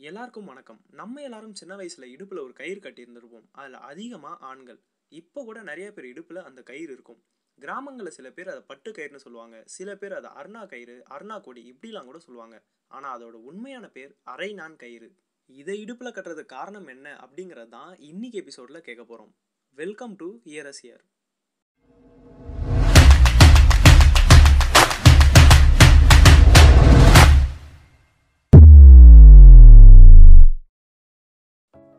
எல்லாருக்கும் வணக்கம். நம்ம எல்லாரும் சின்ன வயசில் இடுப்பில் ஒரு கயிறு கட்டியிருந்திருப்போம். அதில் அதிகமாக ஆண்கள். இப்போ கூட நிறைய பேர் இடுப்பில் அந்த கயிறு இருக்கும். கிராமங்களில் சில பேர் அதை பட்டு கயிறுன்னு சொல்லுவாங்க. சில பேர் அதை அருணா கயிறு அருணா கொடி இப்படிலாம் கூட சொல்லுவாங்க. ஆனால் அதோட உண்மையான பேர் அரை நான் கயிறு. இதை இடுப்பில் கட்டுறதுக்கு காரணம் என்ன அப்படிங்கிறது தான் இன்னைக்கு எபிசோடில் கேட்க போகிறோம் வெல்கம் டு இயரஸ் இயர்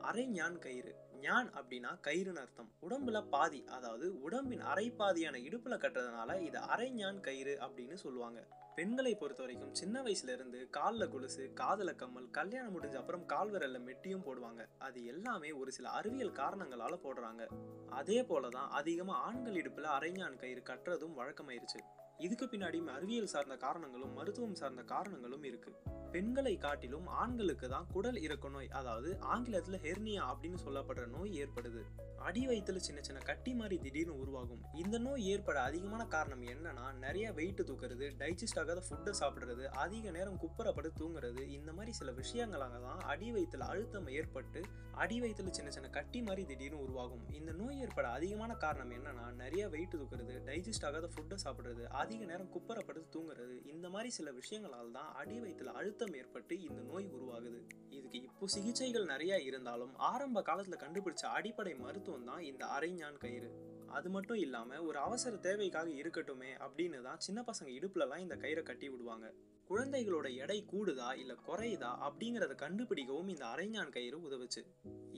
அரை ஞான் கயிறு. ஞான் அப்படின்னா கயிறுன்னு அர்த்தம். உடம்புல பாதி அதாவது உடம்பின் அரை பாதியான இடுப்புல கட்டுறதுனால இது அரை ஞான் கயிறு அப்படின்னு சொல்லுவாங்க. பெண்களை பொறுத்த வரைக்கும் சின்ன வயசுல இருந்து காலில் கொலுசு காதல கம்மல் கல்யாணம் முடிஞ்ச அப்புறம் கால் விரல்ல மெட்டியும் போடுவாங்க. அது எல்லாமே ஒரு சில அறிவியல் காரணங்களால போடுறாங்க. அதே போலதான் அதிகமா ஆண்கள் இடுப்புல அரைஞான் கயிறு கட்டுறதும் வழக்கமாயிருச்சு. இதுக்கு பின்னாடியும் அறிவியல் சார்ந்த காரணங்களும் மருத்துவம் சார்ந்த காரணங்களும் இருக்கு. பெண்களை காட்டிலும் ஆண்களுக்கு தான் குடல் இறக்க நோய் அதாவது ஆங்கிலத்தில் ஹெர்னியா அப்படின்னு சொல்லப்படுற நோய் ஏற்படுது. அடி வயிற்றுல சின்ன சின்ன கட்டி மாதிரி திடீர்னு உருவாகும். இந்த நோய் ஏற்பட அதிகமான காரணம் என்னன்னா நிறைய வெயிட் தூக்குறது டைஜஸ்ட் ஆகாத ஃபுட்டை சாப்பிடுறது அதிக நேரம் குப்புறப்பட்டு தூங்குறது இந்த மாதிரி சில விஷயங்களாக தான் அடி வயிற்றுல அழுத்தம் ஏற்பட்டு அடி வயிற்றுல சின்ன சின்ன கட்டி மாதிரி திடீர்னு உருவாகும். இந்த நோய் ஏற்பட அதிகமான காரணம் என்னன்னா நிறைய வெயிட் தூக்குறது டைஜஸ்ட் ஆகாத ஃபுட்டை சாப்பிட்றது அதிக நேரம் குப்பரப்படுத்து தூங்குறது இந்த மாதிரி சில விஷயங்களால் தான் அடி வயிற்றுல அழுத்தம் ஏற்பட்டு இந்த நோய் உருவாகுது. இதுக்கு இப்போ சிகிச்சைகள் நிறைய இருந்தாலும் ஆரம்ப காலத்துல கண்டுபிடிச்ச அடிப்படை மருத்துவம் தான் இந்த அரைஞான் கயிறு. அது மட்டும் இல்லாம ஒரு அவசர தேவைக்காக இருக்கட்டுமே அப்படின்னு தான் சின்ன பசங்க இடுப்புலலாம் இந்த கயிறை கட்டி விடுவாங்க. குழந்தைகளோட எடை கூடுதா இல்லை குறையுதா அப்படிங்கிறத கண்டுபிடிக்கவும் இந்த அரைஞான் கயிறு உதவுச்சு.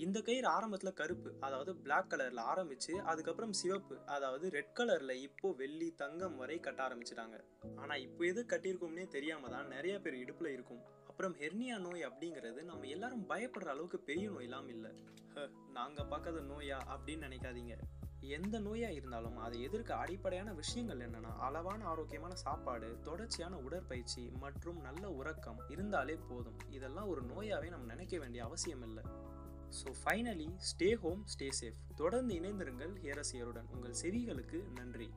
இந்த கயிறு ஆரம்பத்தில் கருப்பு அதாவது பிளாக் கலரில் ஆரம்பிச்சு அதுக்கப்புறம் சிவப்பு அதாவது ரெட் கலரில் இப்போ வெள்ளி தங்கம் வரை கட்ட ஆரம்பிச்சிட்டாங்க. ஆனால் இப்போ எது கட்டியிருக்கோம்னே தெரியாமல் தான் நிறைய பேர் இடுப்பில் இருக்கும். அப்புறம் ஹெர்னியா நோய் அப்படிங்கிறது நம்ம எல்லாரும் பயப்படுற அளவுக்கு பெரிய நோயெல்லாம் இல்லை. நாங்கள் பார்க்காத நோயா அப்படின்னு நினைக்காதீங்க. எந்த நோயாக இருந்தாலும் அதை எதிர்க்க அடிப்படையான விஷயங்கள் என்னென்னா அளவான ஆரோக்கியமான சாப்பாடு தொடர்ச்சியான உடற்பயிற்சி மற்றும் நல்ல உறக்கம் இருந்தாலே போதும். இதெல்லாம் ஒரு நோயாகவே நம்ம நினைக்க வேண்டிய அவசியம் இல்லை. So finally stay home stay safe தொடர்ந்து இணைந்திருங்கள் ஹேரசியருடன். உங்கள் செவிகளுக்கு நன்றி.